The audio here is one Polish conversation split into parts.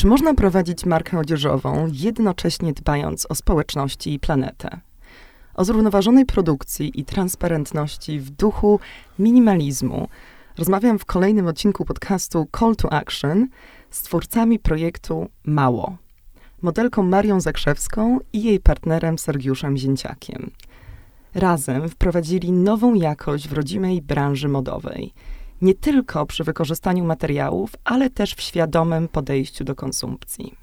Czy można prowadzić markę odzieżową, jednocześnie dbając o społeczności i planetę? O zrównoważonej produkcji i transparentności w duchu minimalizmu rozmawiam w kolejnym odcinku podcastu Call to Action z twórcami projektu Mało, modelką Marią Zakrzewską i jej partnerem Sergiuszem Zięciakiem. Razem wprowadzili nową jakość w rodzimej branży modowej – nie tylko przy wykorzystaniu materiałów, ale też w świadomym podejściu do konsumpcji.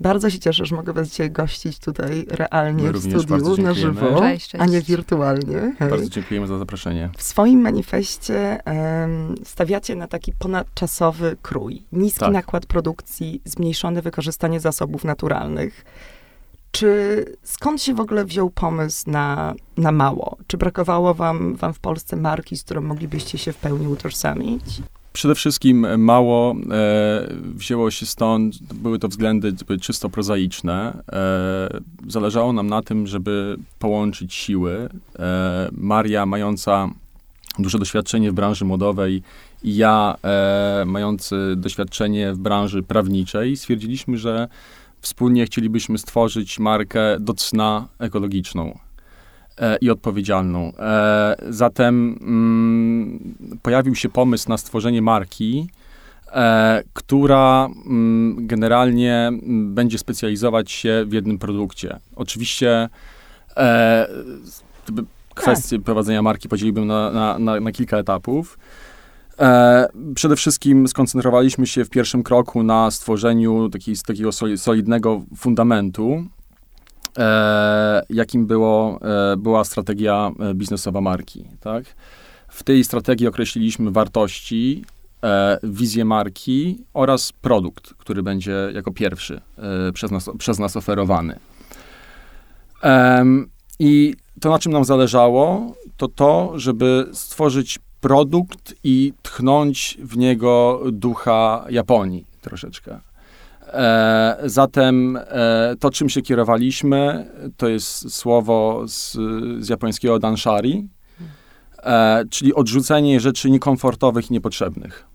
Bardzo się cieszę, że mogę Was dzisiaj gościć tutaj realnie My w studiu, na żywo, cześć, cześć. a nie wirtualnie. Hej. Bardzo dziękujemy za zaproszenie. W swoim manifestie um, stawiacie na taki ponadczasowy krój. Niski tak. nakład produkcji, zmniejszone wykorzystanie zasobów naturalnych. Czy skąd się w ogóle wziął pomysł na, na mało? Czy brakowało wam, wam w Polsce marki, z którą moglibyście się w pełni utożsamić? Przede wszystkim mało e, wzięło się stąd, były to względy czysto prozaiczne. E, zależało nam na tym, żeby połączyć siły. E, Maria, mająca duże doświadczenie w branży modowej i ja, e, mający doświadczenie w branży prawniczej, stwierdziliśmy, że Wspólnie chcielibyśmy stworzyć markę do cna ekologiczną e, i odpowiedzialną. E, zatem mm, pojawił się pomysł na stworzenie marki, e, która mm, generalnie mm, będzie specjalizować się w jednym produkcie. Oczywiście e, kwestię tak. prowadzenia marki podzieliłbym na, na, na, na kilka etapów. E, przede wszystkim skoncentrowaliśmy się w pierwszym kroku na stworzeniu taki, takiego solidnego fundamentu, e, jakim było, e, była strategia biznesowa marki. Tak? W tej strategii określiliśmy wartości, wizję marki oraz produkt, który będzie jako pierwszy przez, nas, przez nas oferowany. I to, na czym nam zależało, to to, żeby stworzyć produkt i tchnąć w niego ducha Japonii troszeczkę. E, zatem e, to, czym się kierowaliśmy, to jest słowo z, z japońskiego danshari, e, czyli odrzucenie rzeczy niekomfortowych i niepotrzebnych.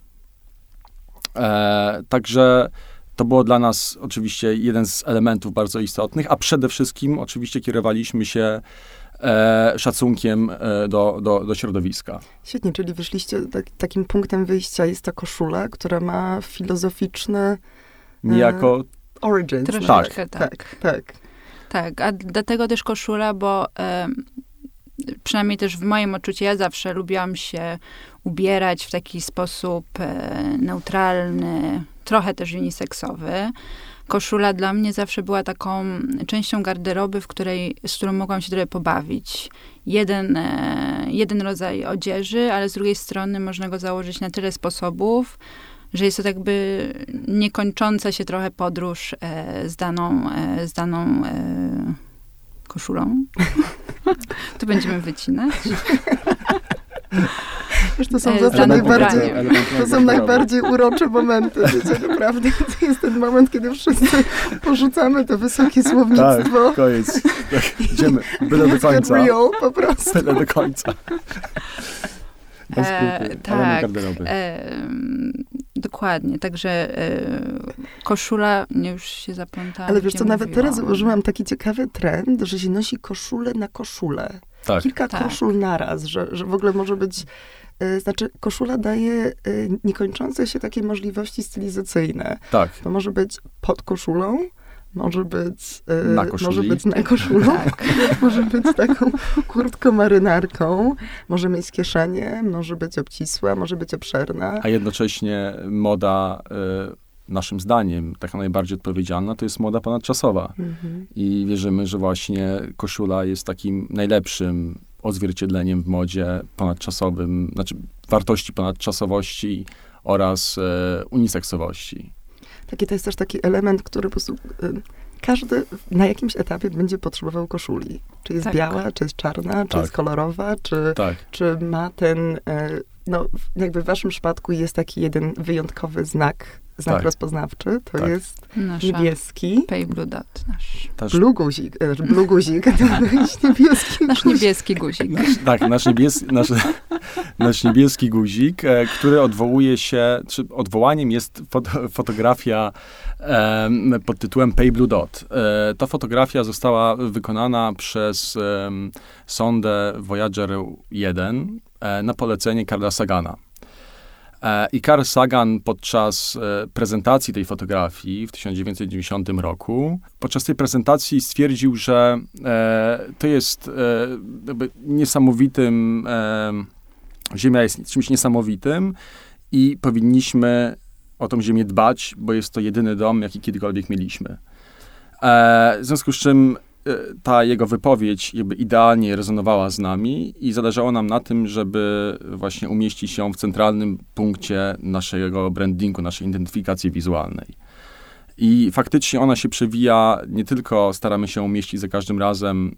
E, także to było dla nas oczywiście jeden z elementów bardzo istotnych, a przede wszystkim oczywiście kierowaliśmy się e, szacunkiem e, do, do, do środowiska. Świetnie, czyli wyszliście, tak, takim punktem wyjścia jest ta koszula, która ma filozoficzny... E, Niejako... Origins. Troszeczkę, tak. Tak, tak. tak. Tak, a dlatego też koszula, bo e, przynajmniej też w moim odczuciu, ja zawsze lubiłam się ubierać w taki sposób e, neutralny, trochę też uniseksowy koszula dla mnie zawsze była taką częścią garderoby, w której, z którą mogłam się trochę pobawić. Jeden, e, jeden rodzaj odzieży, ale z drugiej strony można go założyć na tyle sposobów, że jest to jakby niekończąca się trochę podróż e, z daną, e, z daną koszulą. tu będziemy wycinać. Wiesz, to są zawsze najbardziej, to są najbardziej urocze momenty życia, naprawdę. To jest ten moment, kiedy wszyscy porzucamy to wysokie słownictwo. Tak, koniec. Tak, idziemy, byle do końca. Real, po prostu. Byle do końca. E, tak, e, dokładnie. Także e, koszula, nie już się zaplątałam. Ale wiesz co, nawet teraz założyłam taki ciekawy trend, że się nosi koszulę na koszulę. Tak. Kilka tak. koszul naraz, że, że w ogóle może być znaczy, koszula daje y, niekończące się takie możliwości stylizacyjne. Tak. To może być pod koszulą, może być, y, na może być na koszulą, tak. może być taką kurtką marynarką, może mieć kieszenie, może być obcisła, może być obszerna. A jednocześnie moda, naszym zdaniem, taka najbardziej odpowiedzialna, to jest moda ponadczasowa. Mhm. I wierzymy, że właśnie koszula jest takim najlepszym odzwierciedleniem w modzie ponadczasowym, znaczy wartości ponadczasowości oraz e, uniseksowości. Taki to jest też taki element, który po prostu e, każdy na jakimś etapie będzie potrzebował koszuli. Czy jest tak. biała, czy jest czarna, czy tak. jest kolorowa, czy, tak. czy ma ten, e, no jakby w waszym przypadku jest taki jeden wyjątkowy znak znak tak. rozpoznawczy, to tak. jest Nasza niebieski. Pay Blue Dot nasz. Też. Blue guzik, znaczy blue guzik, to jest niebieski Nasz niebieski guzik. Nasz, tak, nasz niebieski, nasz, nasz niebieski guzik, e, który odwołuje się, czy odwołaniem jest foto, fotografia e, pod tytułem Pay Blue Dot. E, ta fotografia została wykonana przez e, sondę Voyager 1 e, na polecenie Karla Sagana. E, I Carl Sagan podczas e, prezentacji tej fotografii w 1990 roku, podczas tej prezentacji stwierdził, że e, to jest niesamowitym, Ziemia jest czymś niesamowitym i powinniśmy o tą Ziemię dbać, bo jest to jedyny dom, jaki kiedykolwiek mieliśmy. W związku z czym ta jego wypowiedź jakby idealnie rezonowała z nami i zależało nam na tym, żeby właśnie umieścić ją w centralnym punkcie naszego brandingu, naszej identyfikacji wizualnej. I faktycznie ona się przewija, nie tylko staramy się umieścić za każdym razem e,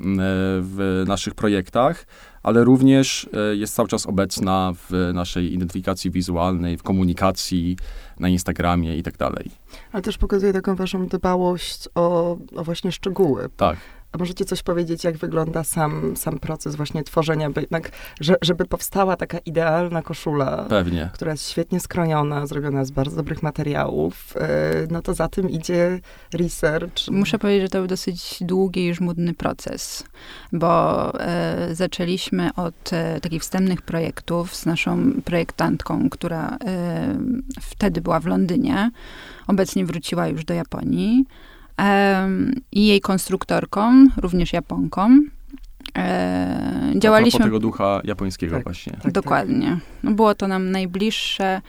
w naszych projektach, ale również e, jest cały czas obecna w naszej identyfikacji wizualnej, w komunikacji na Instagramie i tak dalej. Ale też pokazuje taką waszą dbałość o, o właśnie szczegóły. Tak. A możecie coś powiedzieć, jak wygląda sam, sam proces właśnie tworzenia, by jednak, że, żeby powstała taka idealna koszula, Pewnie. która jest świetnie skrojona, zrobiona z bardzo dobrych materiałów, e, no to za tym idzie research. Muszę powiedzieć, że to był dosyć długi i żmudny proces, bo e, zaczęliśmy od e, takich wstępnych projektów z naszą projektantką, która e, wtedy była w Londynie, obecnie wróciła już do Japonii i jej konstruktorką, również Japonką. E, działaliśmy... A tego ducha japońskiego tak, właśnie. Tak, tak. Dokładnie. No było to nam najbliższe.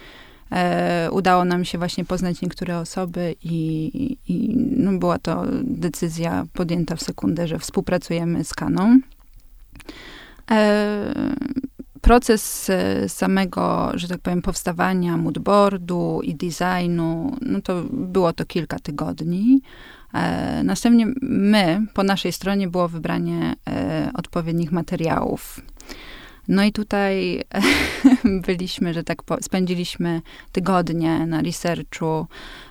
E, udało nam się właśnie poznać niektóre osoby i, i no była to decyzja podjęta w sekundę, że współpracujemy z Kaną. E, proces e, samego, że tak powiem, powstawania moodboardu i designu, no to było to kilka tygodni. E, następnie my, po naszej stronie było wybranie e, odpowiednich materiałów. No i tutaj byliśmy, że tak po, spędziliśmy tygodnie na researchu,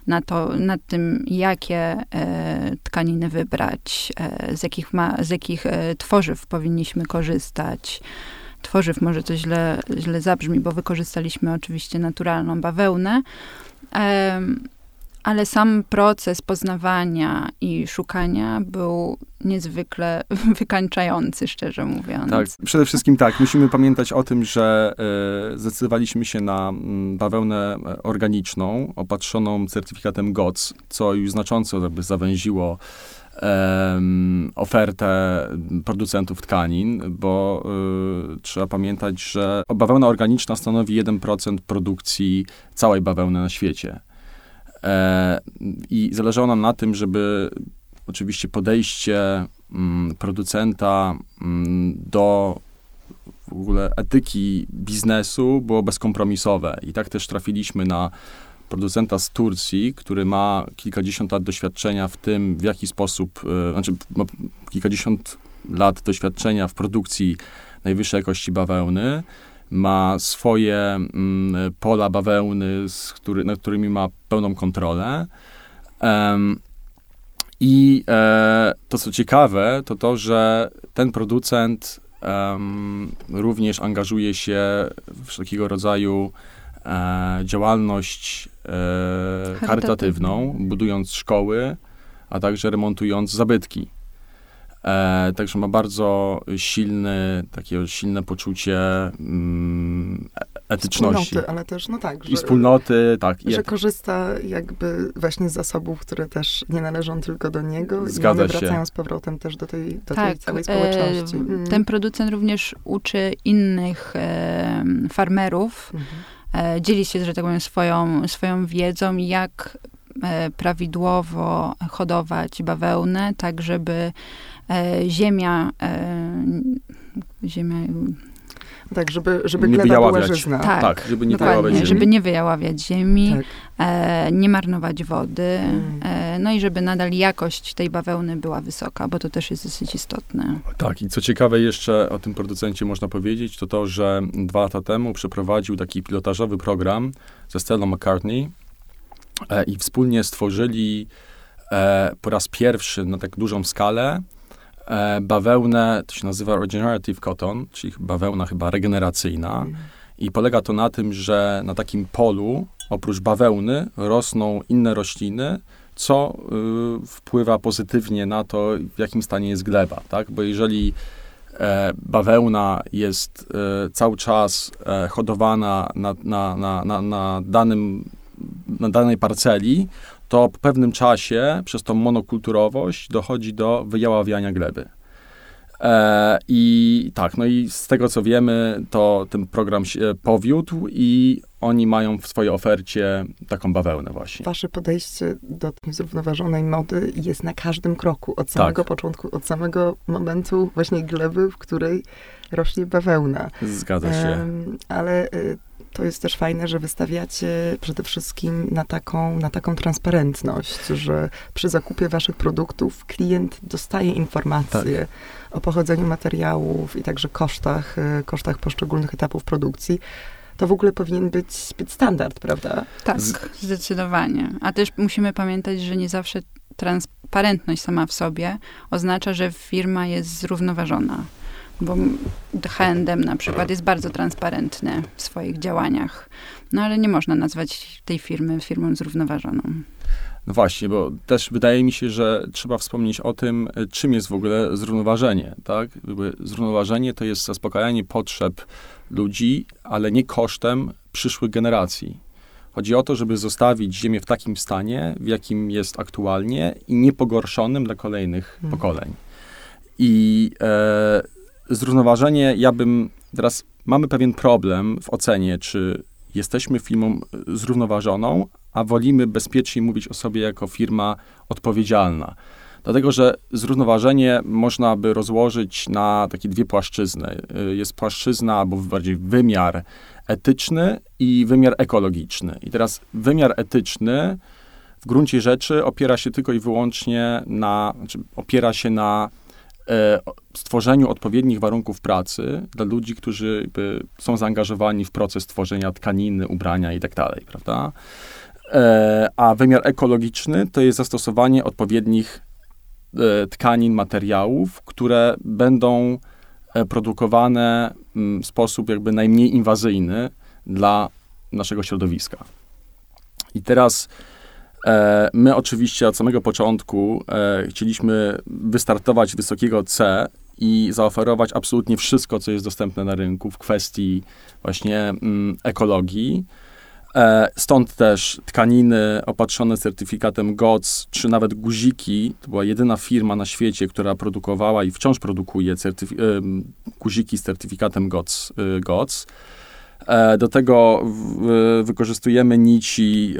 na to, nad tym, jakie e, tkaniny wybrać, e, z jakich, ma, z jakich e, tworzyw powinniśmy korzystać. Tworzyw może to źle, źle zabrzmi, bo wykorzystaliśmy oczywiście naturalną bawełnę ale sam proces poznawania i szukania był niezwykle wykańczający, szczerze mówiąc. Tak, przede wszystkim tak. Musimy pamiętać o tym, że e, zdecydowaliśmy się na mm, bawełnę organiczną, opatrzoną certyfikatem GOTS, co już znacząco jakby zawęziło ofertę producentów tkanin, bo y, trzeba pamiętać, że bawełna organiczna stanowi 1% produkcji całej bawełny na świecie. E, I zależało nam na tym, żeby oczywiście podejście mm, producenta mm, do w ogóle etyki biznesu było bezkompromisowe. I tak też trafiliśmy na producenta z Turcji, który ma kilkadziesiąt lat doświadczenia w tym, w jaki sposób, e, znaczy ma kilkadziesiąt lat doświadczenia w produkcji najwyższej jakości bawełny ma swoje mm, pola bawełny, z który, nad którymi ma pełną kontrolę. I e, to, co ciekawe, to to, że ten producent również angażuje się w wszelkiego rodzaju e, działalność e, charytatywną, budując szkoły, a także remontując zabytki. E, także ma bardzo silny, takie silne poczucie mm, etyczności. Wspólnoty, ale też, no tak. Że, I wspólnoty, tak. I że korzysta jakby właśnie z zasobów, które też nie należą tylko do niego. Zgadza i one wracają z powrotem też do tej, do tak, tej całej społeczności. E. Ten producent również uczy innych e, farmerów, mhm. e, dzieli się, że tak powiem, swoją, swoją wiedzą, jak e, prawidłowo hodować bawełnę, tak żeby E, ziemia, e, ziemia tak, żeby, żeby nie gleba była żyzna. Tak, tak, żeby nie wyjaławiać ziemi. Żeby nie wyjaławiać ziemi, tak. e, nie marnować wody, mm. e, no i żeby nadal jakość tej bawełny była wysoka, bo to też jest dosyć istotne. Tak, i co ciekawe jeszcze o tym producencie można powiedzieć, to to, że dwa lata temu przeprowadził taki pilotażowy program ze Stellą McCartney e, i wspólnie stworzyli e, po raz pierwszy na tak dużą skalę e, bawełnę, to się nazywa regenerative cotton, czyli bawełna chyba regeneracyjna. Mm. I polega to na tym, że na takim polu oprócz bawełny rosną inne rośliny, co y, wpływa pozytywnie na to, w jakim stanie jest gleba, tak? Bo jeżeli e, bawełna jest e, cały czas e, hodowana na, na, na, na, na, danym, na danej parceli, to po pewnym czasie przez tą monokulturowość dochodzi do wyjaławiania gleby. E, I tak, no i z tego co wiemy, to ten program się powiódł i oni mają w swojej ofercie taką bawełnę właśnie. Wasze podejście do tej zrównoważonej mody jest na każdym kroku, od samego tak. początku, od samego momentu właśnie gleby, w której rośnie bawełna. Zgadza się. Um, ale y, to jest też fajne, że wystawiacie przede wszystkim na taką, na taką transparentność, że przy zakupie waszych produktów klient dostaje informacje tak. o pochodzeniu materiałów i także kosztach, y, kosztach poszczególnych etapów produkcji to w ogóle powinien być, być standard, prawda? Tak, zdecydowanie. A też musimy pamiętać, że nie zawsze transparentność sama w sobie oznacza, że firma jest zrównoważona. Bo H&M na przykład jest bardzo transparentny w swoich działaniach. No ale nie można nazwać tej firmy firmą zrównoważoną. No właśnie, bo też wydaje mi się, że trzeba wspomnieć o tym, czym jest w ogóle zrównoważenie, tak? Zrównoważenie to jest zaspokajanie potrzeb ludzi, ale nie kosztem przyszłych generacji. Chodzi o to, żeby zostawić Ziemię w takim stanie, w jakim jest aktualnie i niepogorszonym dla kolejnych hmm. pokoleń. I e, zrównoważenie, ja bym teraz mamy pewien problem w ocenie, czy jesteśmy firmą zrównoważoną, a wolimy bezpiecznie mówić o sobie jako firma odpowiedzialna. Dlatego, że zrównoważenie można by rozłożyć na takie dwie płaszczyzny. Y, jest płaszczyzna, albo bardziej wymiar etyczny i wymiar ekologiczny. I teraz wymiar etyczny w gruncie rzeczy opiera się tylko i wyłącznie na, znaczy opiera się na e, stworzeniu odpowiednich warunków pracy dla ludzi, którzy są zaangażowani w proces tworzenia tkaniny, ubrania i tak prawda? E, a wymiar ekologiczny to jest zastosowanie odpowiednich E, tkanin, materiałów, które będą e, produkowane mm, w sposób jakby najmniej inwazyjny dla naszego środowiska. I teraz e, my oczywiście od samego początku chcieliśmy wystartować wysokiego C i zaoferować absolutnie wszystko, co jest dostępne na rynku w kwestii właśnie mm, ekologii. E, stąd też tkaniny opatrzone certyfikatem GOTS, czy nawet guziki. To była jedyna firma na świecie, która produkowała i wciąż produkuje guziki z certyfikatem GOTS. E, GOTS. E, do tego wykorzystujemy nici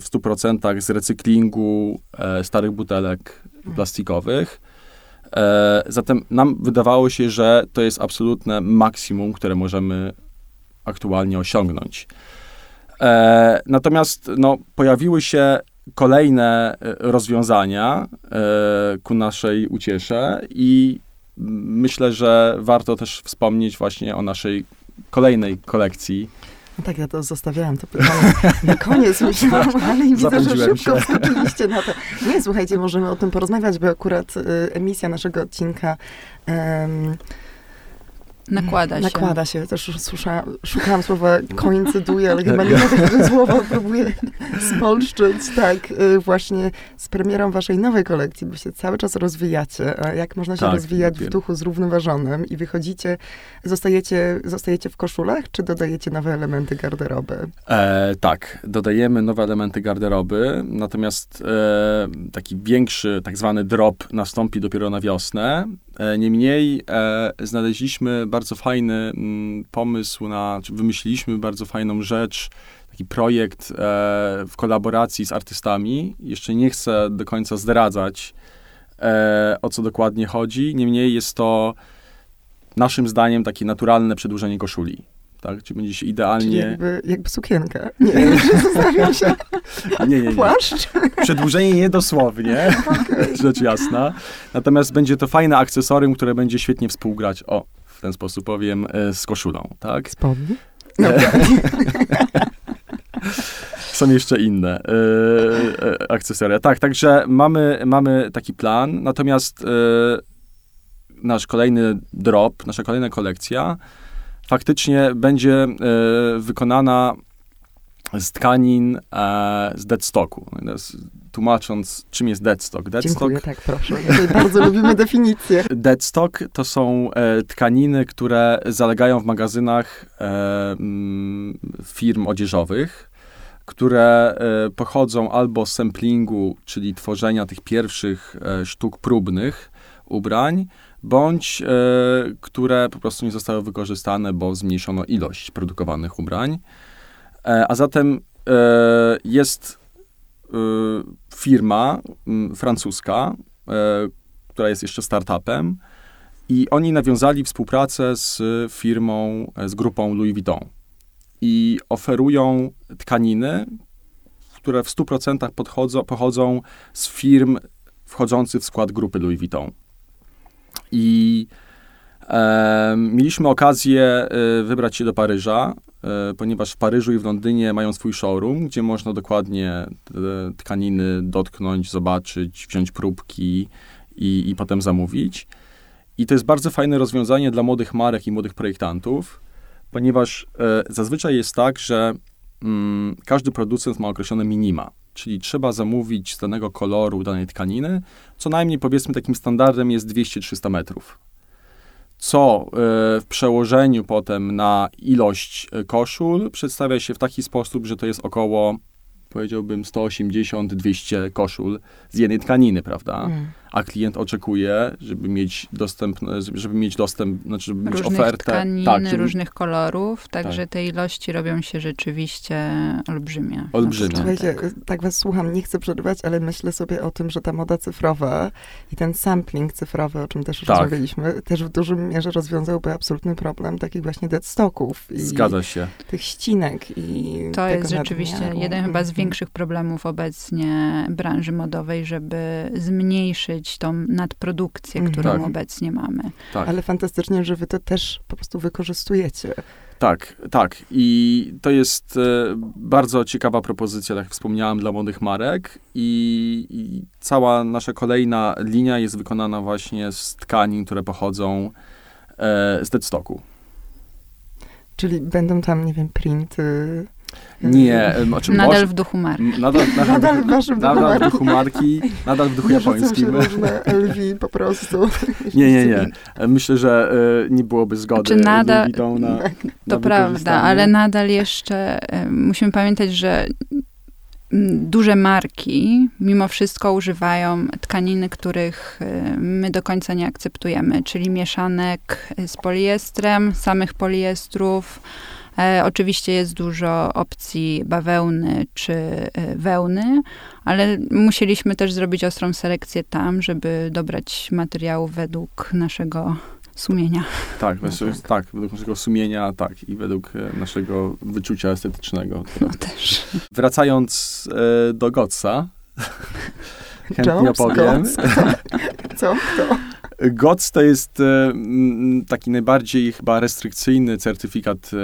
w 100% z recyklingu starych butelek plastikowych. Zatem nam wydawało się, że to jest absolutne maksimum, które możemy aktualnie osiągnąć. E, natomiast no, pojawiły się kolejne e, rozwiązania e, ku naszej uciesze i myślę, że warto też wspomnieć właśnie o naszej kolejnej kolekcji. No tak, ja to zostawiałam to pytanie na koniec, myślałam, ale widzę, że szybko wskoczyliście na to. Nie, słuchajcie, możemy o tym porozmawiać, bo akurat y, emisja naszego odcinka Nakłada się. Nakłada się. Też słysza, szukałam słowa koincyduje, ale chyba nie mogę tego słowa, próbuję spolszczyć. Tak, y, właśnie z premierą waszej nowej kolekcji, bo się cały czas rozwijacie. A jak można się tak, rozwijać wiem. w duchu zrównoważonym i wychodzicie, zostajecie, zostajecie w koszulach, czy dodajecie nowe elementy garderoby? E, tak, dodajemy nowe elementy garderoby, natomiast e, taki większy, tak zwany drop nastąpi dopiero na wiosnę. E, niemniej e, znaleźliśmy bardzo fajny mm, pomysł na, czy wymyśliliśmy bardzo fajną rzecz, taki projekt e, w kolaboracji z artystami. Jeszcze nie chcę do końca zdradzać, o co dokładnie chodzi. Niemniej jest to naszym zdaniem takie naturalne przedłużenie koszuli tak? Czy będzie się idealnie... jakby, jakby sukienka. Nie, zostawiam się. Nie, nie, nie. Płaszcz? Przedłużenie niedosłownie, okay. rzecz jasna. Natomiast będzie to fajne akcesorium, które będzie świetnie współgrać, o, w ten sposób powiem, e, z koszulą, tak? Spodnie? No. Są jeszcze inne e, e, akcesoria. Tak, także mamy, mamy taki plan, natomiast nasz kolejny drop, nasza kolejna kolekcja faktycznie będzie wykonana z tkanin z deadstocku. Tłumacząc, czym jest deadstock. deadstock Dziękuję, tak, proszę. bardzo lubimy definicję. Deadstock to są tkaniny, które zalegają w magazynach firm odzieżowych które e, pochodzą albo z samplingu, czyli tworzenia tych pierwszych e, sztuk próbnych ubrań, bądź e, które po prostu nie zostały wykorzystane, bo zmniejszono ilość produkowanych ubrań. A zatem jest firma francuska, która jest jeszcze startupem, i oni nawiązali współpracę z firmą, z grupą Louis Vuitton i oferują tkaniny, które w 100% podchodzą, pochodzą z firm wchodzących w skład grupy Louis Vuitton. I e, mieliśmy okazję e, wybrać się do Paryża, e, ponieważ w Paryżu i w Londynie mają swój showroom, gdzie można dokładnie tkaniny dotknąć, zobaczyć, wziąć próbki i, i potem zamówić. I to jest bardzo fajne rozwiązanie dla młodych marek i młodych projektantów, ponieważ e, zazwyczaj jest tak, że mm, każdy producent ma określone minima, czyli trzeba zamówić danego koloru, danej tkaniny, co najmniej powiedzmy takim standardem jest 200-300 metrów. Co e, w przełożeniu potem na ilość e, koszul przedstawia się w taki sposób, że to jest około powiedziałbym 180-200 koszul z jednej tkaniny, prawda? Mm a klient oczekuje, żeby mieć dostęp, żeby mieć dostęp, znaczy żeby mieć różnych ofertę. Tkaniny, tak, żeby... różnych kolorów, także tak. te ilości robią się rzeczywiście olbrzymie. Olbrzymie. Słuchajcie, tak. tak was słucham, nie chcę przerywać, ale myślę sobie o tym, że ta moda cyfrowa i ten sampling cyfrowy, o czym też tak. rozmawialiśmy, też w dużym mierze rozwiązałby absolutny problem takich właśnie deadstocków. Zgadza się. Tych ścinek i To jest rzeczywiście nadmiaru. jeden chyba z większych problemów obecnie branży modowej, żeby zmniejszyć tą nadprodukcję, mhm. którą tak. obecnie mamy. Tak. Ale fantastycznie, że wy to też po prostu wykorzystujecie. Tak, tak. I to jest e, bardzo ciekawa propozycja, tak jak wspomniałem, dla młodych marek. I, I, cała nasza kolejna linia jest wykonana właśnie z tkanin, które pochodzą e, z deadstocku. Czyli będą tam, nie wiem, printy nie, znaczy nadal może, w duchu marki. Nadal, nadal, nadal, w, duchu, nadal w duchu marki, nadal w duchu nie japońskim. Nie różne LV po prostu. Nie, nie, nie. Myślę, że y, nie byłoby zgody znaczy nadal, na, na To prawda, ale nadal jeszcze y, musimy pamiętać, że duże marki mimo wszystko używają tkaniny, których my do końca nie akceptujemy, czyli mieszanek z poliestrem, samych poliestrów, E, oczywiście jest dużo opcji bawełny czy e, wełny, ale musieliśmy też zrobić ostrą selekcję tam, żeby dobrać materiał według naszego sumienia. Tak, no tak. tak, według naszego sumienia, tak, i według e, naszego wyczucia estetycznego. No też. Wracając e, do Gotsa, chętnie opowiem. Co? Kto? GOTS to jest e, taki najbardziej chyba restrykcyjny certyfikat e,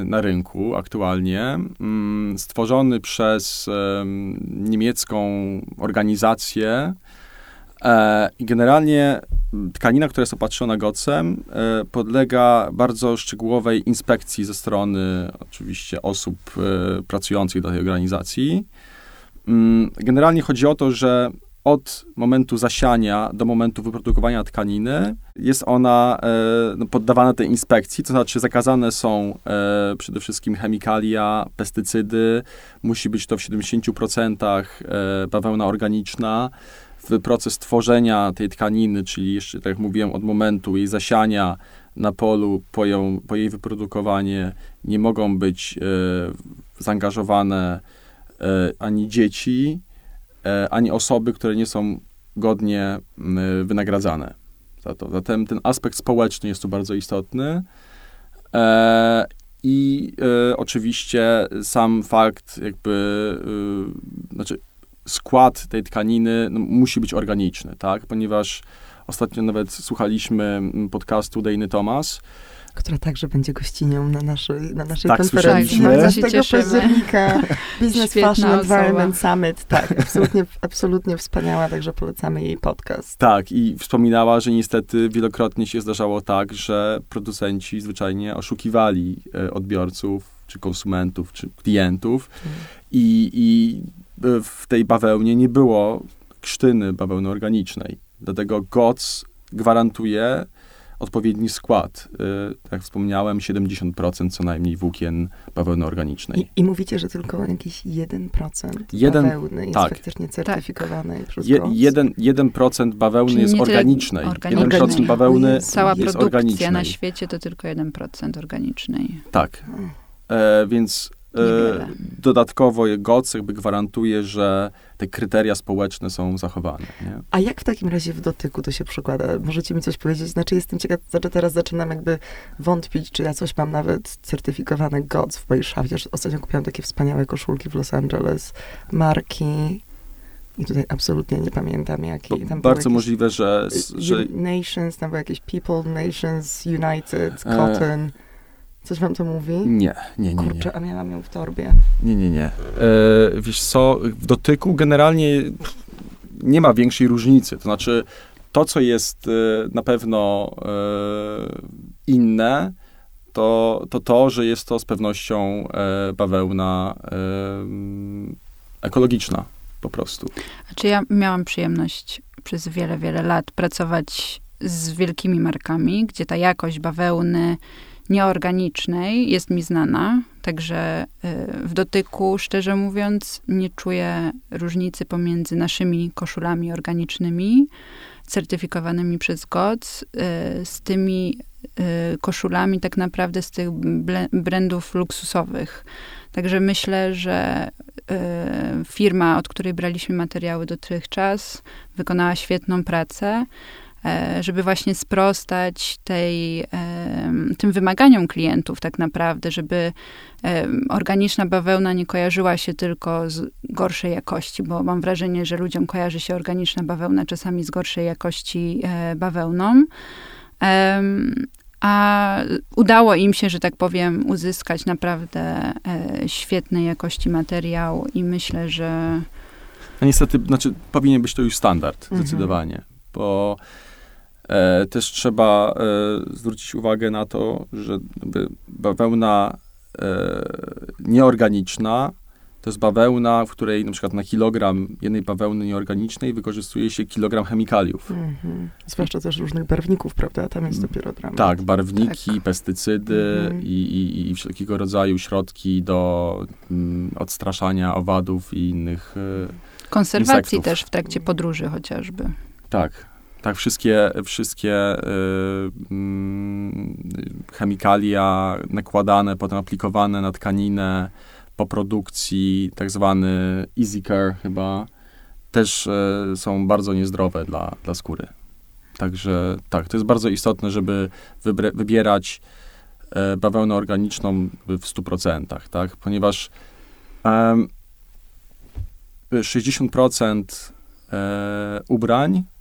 e, na rynku aktualnie, stworzony przez niemiecką organizację. I generalnie tkanina, która jest opatrzona GOTSem, podlega bardzo szczegółowej inspekcji ze strony oczywiście osób pracujących dla tej organizacji. Generalnie chodzi o to, że od momentu zasiania do momentu wyprodukowania tkaniny jest ona e, no, poddawana tej inspekcji, to znaczy zakazane są e, przede wszystkim chemikalia, pestycydy, musi być to w 70% e, bawełna organiczna. W proces tworzenia tej tkaniny, czyli jeszcze tak jak mówiłem, od momentu jej zasiania na polu po, ją, po jej wyprodukowanie nie mogą być e, zaangażowane ani dzieci, E, ani osoby, które nie są godnie wynagradzane za to. Zatem ten aspekt społeczny jest tu bardzo istotny. E, I e, oczywiście sam fakt, jakby, znaczy skład tej tkaniny no, musi być organiczny, tak? Ponieważ ostatnio nawet słuchaliśmy podcastu Dejny Thomas, która także będzie gościnią na naszej, na naszej Tak, konferencji słyszeliśmy. 12 Bardzo się cieszymy. października. Business Świetna Fashion osoba. Environment Summit. Tak, absolutnie, absolutnie wspaniała, także polecamy jej podcast. Tak, i wspominała, że niestety wielokrotnie się zdarzało tak, że producenci zwyczajnie oszukiwali e, odbiorców, czy konsumentów, czy klientów i, i e, w tej bawełnie nie było krztyny bawełny organicznej. Dlatego GOTS gwarantuje odpowiedni skład. E, Tak jak wspomniałem, 70% co najmniej włókien bawełny organicznej. I, I mówicie, że tylko jakiś 1% Jeden- bawełny jest tak. faktycznie certyfikowanej przez Je, jeden, 1% bawełny Czyli jest organicznej. organicznej. 1% bawełny Cała jest produkcja organicznej. na świecie to tylko 1% organicznej. Tak. E, więc e, dodatkowo GOC jakby gwarantuje, że te kryteria społeczne są zachowane. Nie? A jak w takim razie w dotyku to się przekłada? Możecie mi coś powiedzieć? Znaczy jestem ciekaw, znaczy teraz zaczynam jakby wątpić, czy ja coś mam nawet certyfikowane GOTS w mojej szafie. Ostatnio kupiłam takie wspaniałe koszulki w Los Angeles, marki i tutaj absolutnie nie pamiętam jakiej. Bo Tam bardzo jakieś- możliwe, że, że Nations, tam były jakieś People, Nations, United, E, Cotton. Coś wam to mówi? nie, nie, nie, nie. Kurczę, a miałam ją w torbie. Nie, nie, nie. E, wiesz co, w dotyku generalnie nie ma większej różnicy. To znaczy, to, co jest e, na pewno e, inne, to, to to, że jest to z pewnością e, bawełna e, ekologiczna po prostu. Znaczy ja miałam przyjemność przez wiele, wiele lat pracować z wielkimi markami, gdzie ta jakość bawełny nieorganicznej jest mi znana, także y, w dotyku, szczerze mówiąc, nie czuję różnicy pomiędzy naszymi koszulami organicznymi, certyfikowanymi przez GOTS, y, z tymi y, koszulami tak naprawdę z tych brandów luksusowych. Także myślę, że firma, od której braliśmy materiały dotychczas, wykonała świetną pracę, żeby właśnie sprostać tej, em, tym wymaganiom klientów tak naprawdę, żeby em, organiczna bawełna nie kojarzyła się tylko z gorszej jakości, bo mam wrażenie, że ludziom kojarzy się organiczna bawełna czasami z gorszej jakości e, bawełną. A udało im się, że tak powiem, uzyskać naprawdę e, świetnej jakości materiał i myślę, że No niestety, znaczy, powinien być to już standard, Mhm. zdecydowanie, bo e, też trzeba e, zwrócić uwagę na to, że bawełna e, nieorganiczna to jest bawełna, w której na przykład na kilogram jednej bawełny nieorganicznej wykorzystuje się kilogram chemikaliów. Mhm. Zwłaszcza też różnych barwników, prawda? Tam jest dopiero dramat. Tak, barwniki, Tak. pestycydy Mhm. i, i, i wszelkiego rodzaju środki do mm, odstraszania owadów i innych e, konserwacji Insektów. też w trakcie podróży chociażby. Tak, tak, wszystkie, wszystkie y, mm, chemikalia nakładane, potem aplikowane na tkaninę po produkcji, tak zwany easy care chyba, też y, są bardzo niezdrowe dla, dla skóry. Także tak, to jest bardzo istotne, żeby wybierać e, bawełnę organiczną w 100%, tak, ponieważ em, 60% e, ubrań e,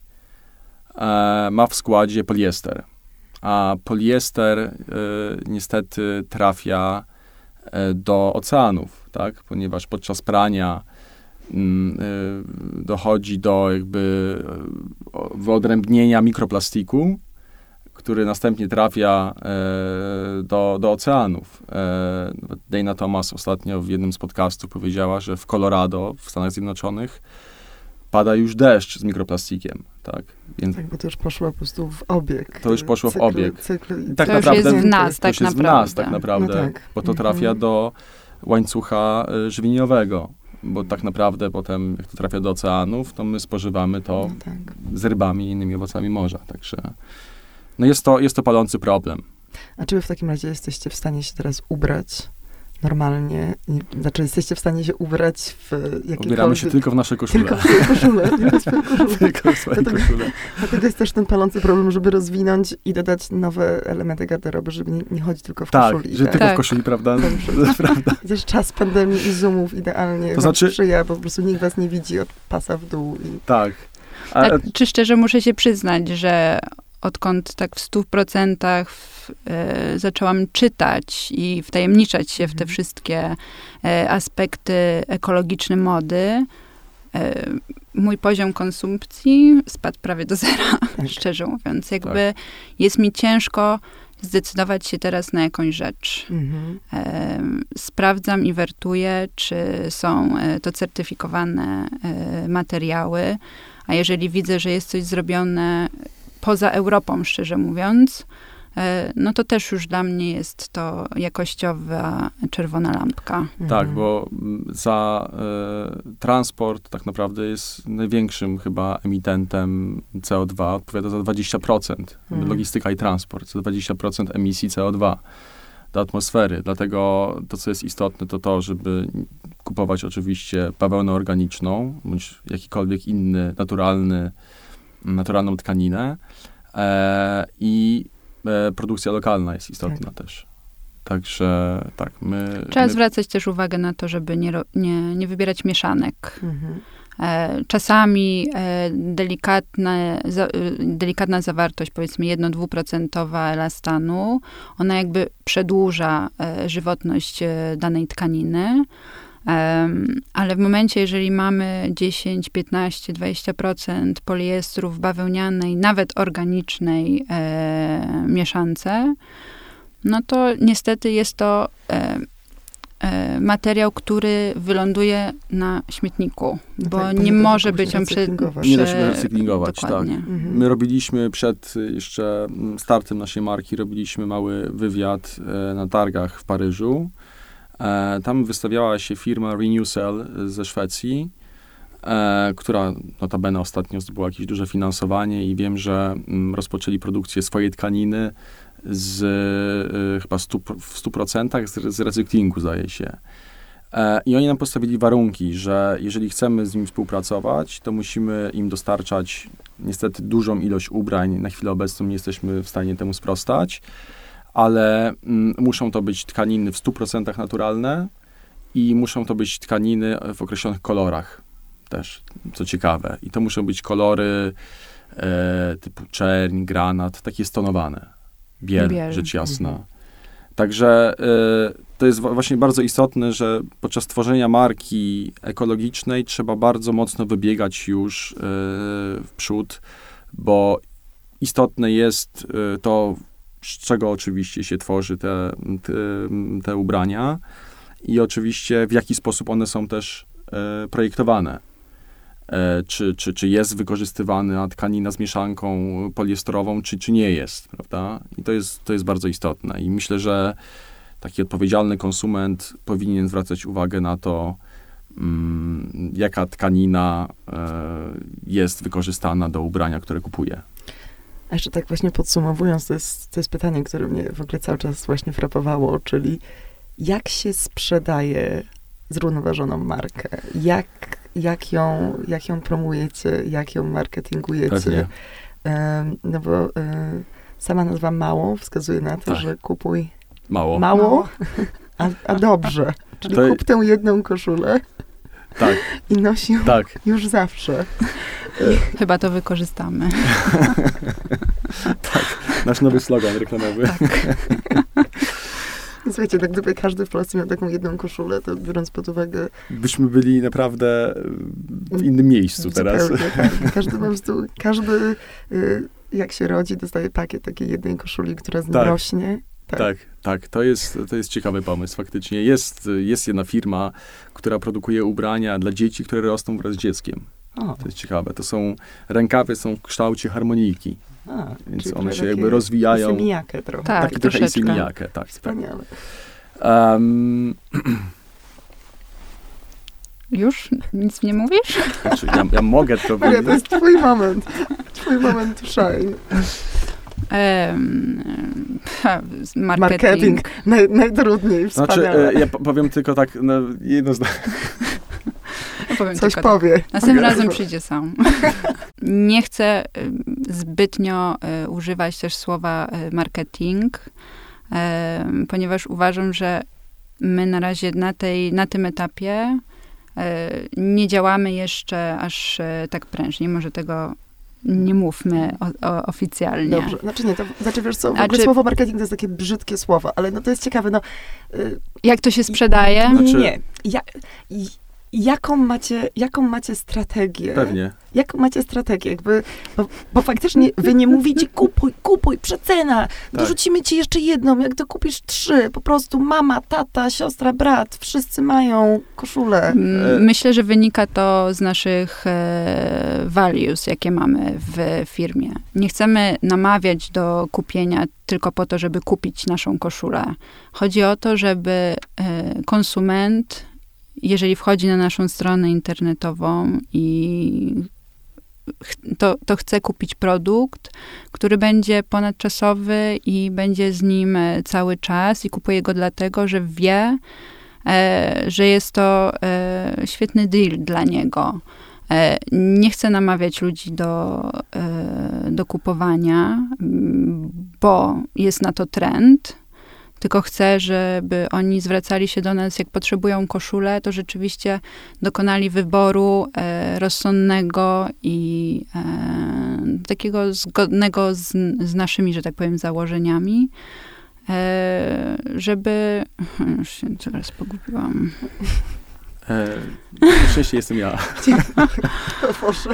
ma w składzie poliester. A poliester e, niestety trafia e, do oceanów, tak? Ponieważ podczas prania mm, e, dochodzi do jakby e, wyodrębnienia mikroplastiku, który następnie trafia e, do, do oceanów. E, Dana Thomas ostatnio w jednym z podcastów powiedziała, że w Colorado w Stanach Zjednoczonych pada już deszcz z mikroplastikiem, tak? Więc Tak, bo to już poszło po prostu w obieg. To już poszło w Cykl- obieg. Cykl, i tak to już naprawdę- jest w nas, to tak już jest naprawdę. w nas tak naprawdę, No tak. bo to trafia Mhm. do łańcucha y, żywieniowego, bo tak naprawdę potem jak to trafia do oceanów, to my spożywamy to No tak. z rybami i innymi owocami morza, także no jest to, jest to palący problem. A czy wy w takim razie jesteście w stanie się teraz ubrać normalnie? I, znaczy jesteście w stanie się ubrać w jakiekolwiek... Ubieramy się tylko w nasze koszule. Tylko w swoje koszule. Tylko w swoje koszule. Tylko w swoje Dlatego- koszule. Dlatego jest też ten palący problem, żeby rozwinąć i dodać nowe elementy garderoby, żeby nie, nie chodzić tylko w Tak, koszuli. że tylko Tak. w koszuli, prawda? Dobrze. prawda. Też czas pandemii i zoomów idealnie To znaczy- sprzyja, bo po prostu nikt was nie widzi od pasa w dół. I... Tak. A, A, czy szczerze muszę się przyznać, że odkąd tak w stu procentach e, zaczęłam czytać i wtajemniczać się w te Mhm. wszystkie e, aspekty ekologiczne mody, e, mój poziom konsumpcji spadł prawie do zera, Tak. szczerze mówiąc. Jakby jest mi ciężko zdecydować się teraz na jakąś rzecz. Mhm. Sprawdzam i wertuję, czy są to certyfikowane materiały, a jeżeli widzę, że jest coś zrobione poza Europą, szczerze mówiąc, e, no to też już dla mnie jest to jakościowa czerwona lampka. Tak, Mhm. bo mm, za e, transport tak naprawdę jest największym chyba emitentem CO2, odpowiada za 20%. Mhm. Logistyka i transport, za 20% emisji CO2 do atmosfery. Dlatego to, co jest istotne, to to, żeby kupować oczywiście bawełnę organiczną, bądź jakikolwiek inny, naturalny, naturalną tkaninę. E, I e, produkcja lokalna jest istotna też. Także tak, my... Trzeba my zwracać też uwagę na to, żeby nie, nie, nie wybierać mieszanek. Mhm. E, Czasami e, delikatne, za, e, delikatna zawartość, powiedzmy 1-2% elastanu, ona jakby przedłuża e, żywotność e, danej tkaniny. Ale w momencie, jeżeli mamy 10, 15, 20% poliestrów bawełnianej, nawet organicznej e, mieszance, no to niestety jest to e, e, materiał, który wyląduje na śmietniku, bo tak, nie może być on prze, recyklingować. Nie da się recyklingować, tak. dokładnie. Mhm. My robiliśmy przed jeszcze startem naszej marki, robiliśmy mały wywiad e, na targach w Paryżu. E, tam wystawiała się firma Renewcell ze Szwecji, e, która notabene ostatnio zdobyła jakieś duże finansowanie i wiem, że mm, rozpoczęli produkcję swojej tkaniny z e, chyba stu, w 100% z, z recyklingu, zdaje się. I oni nam postawili warunki, że jeżeli chcemy z nimi współpracować, to musimy im dostarczać niestety dużą ilość ubrań. Na chwilę obecną nie jesteśmy w stanie temu sprostać, ale mm, muszą to być tkaniny w 100% naturalne i muszą to być tkaniny w określonych kolorach też, co ciekawe. I to muszą być kolory e, typu czerń, granat, takie stonowane. Biel, Biel. rzecz jasna. Mhm. Także e, to jest właśnie bardzo istotne, że podczas tworzenia marki ekologicznej trzeba bardzo mocno wybiegać już e, w przód, bo istotne jest e, to, z czego oczywiście się tworzy te, te, te ubrania i oczywiście w jaki sposób one są też e, projektowane. E, czy, czy, czy jest wykorzystywana tkanina z mieszanką poliestrową, czy, czy nie jest, prawda? I to jest, to jest bardzo istotne. I myślę, że taki odpowiedzialny konsument powinien zwracać uwagę na to, mm, jaka tkanina e, jest wykorzystana do ubrania, które kupuje. A jeszcze tak właśnie podsumowując, to jest, to jest pytanie, które mnie w ogóle cały czas właśnie frapowało, czyli jak się sprzedaje zrównoważoną markę? Jak, jak, ją, jak ją promujecie? Jak ją marketingujecie? No bo e, sama nazwa mało wskazuje na to, Tak. że kupuj Mało. mało, a, a dobrze. Czyli To- kup tę jedną koszulę Tak, i ją tak. już zawsze. Chyba to wykorzystamy. Nasz nowy slogan reklamowy. Słuchajcie, tak gdyby każdy w Polsce miał taką jedną koszulę, to biorąc pod uwagę Byśmy byli naprawdę w innym miejscu teraz. tak, każdy po prostu, każdy y, jak się rodzi, dostaje pakiet takiej jednej koszuli, która z nim Tak. rośnie. Tak. Tak, tak, to jest, to jest ciekawy pomysł faktycznie. Jest, jest jedna firma, która produkuje ubrania dla dzieci, które rosną wraz z dzieckiem. O, To jest ciekawe. To są, rękawy są w kształcie harmonijki, a, więc one się jakby rozwijają. Semijakę trochę. Tak, Taki trochę isimijakę, tak. tak. Wspaniale. Um, Już? Nic nie mówisz? znaczy, ja, ja mogę to Maria, to jest twój moment. Twój moment shine. Z- marketing. Marketing. Naj, najtrudniej, Znaczy, wspaniale. e, ja po- powiem tylko tak, no, jedno zdanie. Powiem Coś tylko tak. powie. Następnym razem przyjdzie sam. Nie chcę zbytnio y, używać też słowa y, marketing, ponieważ uważam, że my na razie na, tej, na tym etapie nie działamy jeszcze aż tak prężnie. Może tego nie mówmy o, o, oficjalnie. Dobrze, znaczy nie, to znaczy wiesz co, w ogóle czy- słowo marketing to jest takie brzydkie słowo, ale no to jest ciekawe, no y, Jak to się sprzedaje? Znaczy- nie. Ja, jaką macie, jaką macie strategię? Pewnie. Jaką macie strategię? Jakby, bo, bo faktycznie wy nie mówicie kupuj, kupuj, przecena, dorzucimy ci jeszcze jedną, jak to kupisz trzy, po prostu mama, tata, siostra, brat, wszyscy mają koszulę. E- Myślę, że wynika to z naszych e, values, jakie mamy w firmie. Nie chcemy namawiać do kupienia tylko po to, żeby kupić naszą koszulę. Chodzi o to, żeby e, konsument, jeżeli wchodzi na naszą stronę internetową i to, to chce kupić produkt, który będzie ponadczasowy i będzie z nim e, cały czas i kupuje go dlatego, że wie, e, że jest to e, świetny deal dla niego. E, nie chcę namawiać ludzi do, e, do kupowania, bo jest na to trend, tylko chcę, żeby oni zwracali się do nas, jak potrzebują koszulę, to rzeczywiście dokonali wyboru e, rozsądnego i e, takiego zgodnego z, z naszymi, że tak powiem, założeniami. E, żeby. Już się teraz pogubiłam. E, szczęście jestem ja.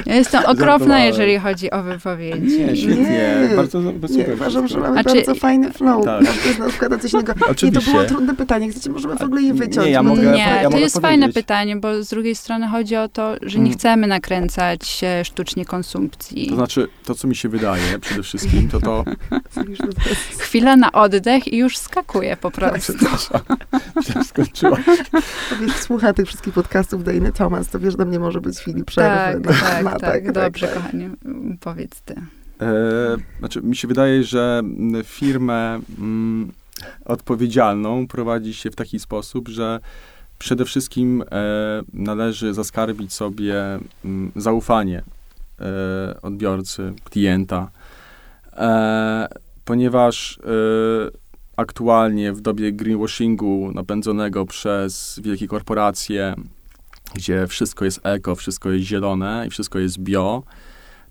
Ja jestem okropna, jeżeli chodzi o wypowiedzi. Nie, świetnie. Nie. Bardzo, bardzo Nie, super. uważam, że mamy A czy- bardzo fajny flow. Tak. Każdy z nas wkłada coś innego. Nie, to Oczywiście. było trudne pytanie. Chcecie, możemy w ogóle je Nie, wyciąć. ja bo to mogę- jest- Nie, ja to mogę jest powiedzieć. fajne pytanie, bo z drugiej strony chodzi o to, że nie Mm. chcemy nakręcać e, sztucznie konsumpcji. To znaczy, to co mi się wydaje przede wszystkim, to to... Chwila na oddech i już skakuje po prostu. Przepraszam, źle skończyła. To wiesz, słucha tych wszystkich podcastów Dejny Thomas, to wiesz, że nie może być chwili przerwy. Tak, tak, ma, tak, dobrze, tak. kochanie, powiedz ty. E, znaczy, mi się wydaje, że firmę mm, odpowiedzialną prowadzi się w taki sposób, że przede wszystkim e, należy zaskarbić sobie mm, zaufanie e, odbiorcy, klienta, e, ponieważ e, aktualnie w dobie greenwashingu napędzonego przez wielkie korporacje, gdzie wszystko jest eko, wszystko jest zielone i wszystko jest bio,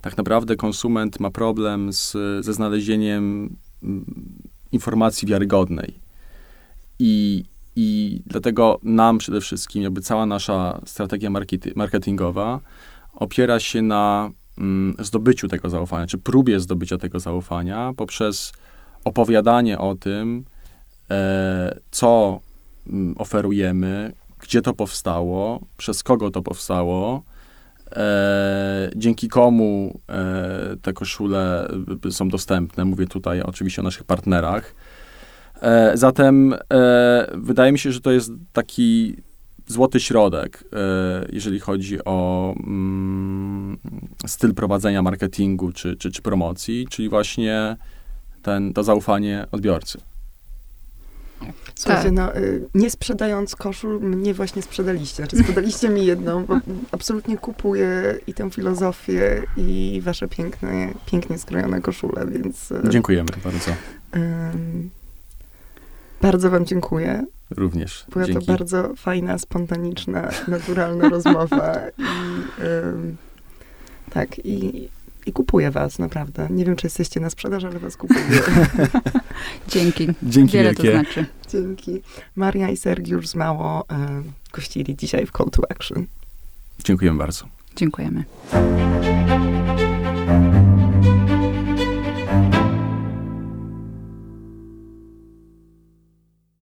tak naprawdę konsument ma problem z, ze znalezieniem mm, informacji wiarygodnej. I, I dlatego nam przede wszystkim, jakby cała nasza strategia marketingowa opiera się na mm, zdobyciu tego zaufania, czy próbie zdobycia tego zaufania poprzez opowiadanie o tym, e, co mm, oferujemy, gdzie to powstało, przez kogo to powstało, e, dzięki komu e, te koszule y, są dostępne. Mówię tutaj oczywiście o naszych partnerach. Zatem wydaje mi się, że to jest taki złoty środek, jeżeli chodzi o mm, styl prowadzenia marketingu czy, czy, czy promocji, czyli właśnie ten, to zaufanie odbiorcy. Słuchajcie, Tak. no, y, nie sprzedając koszul, mnie właśnie sprzedaliście. Znaczy, sprzedaliście mi jedną, bo absolutnie kupuję i tę filozofię, i wasze piękne, pięknie skrojone koszule, więc y, Dziękujemy bardzo. ym, bardzo wam dziękuję. Również. Była Dzięki. to bardzo fajna, spontaniczna, naturalna rozmowa i ym, tak, i, i kupuję was, naprawdę. Nie wiem, czy jesteście na sprzedaż, ale was kupuję. Dzięki. Dzięki Wiele to wielkie. znaczy. Dzięki. Maria i Sergiusz z Mało y, gościli dzisiaj w Call to Action. Dziękujemy bardzo. Dziękujemy.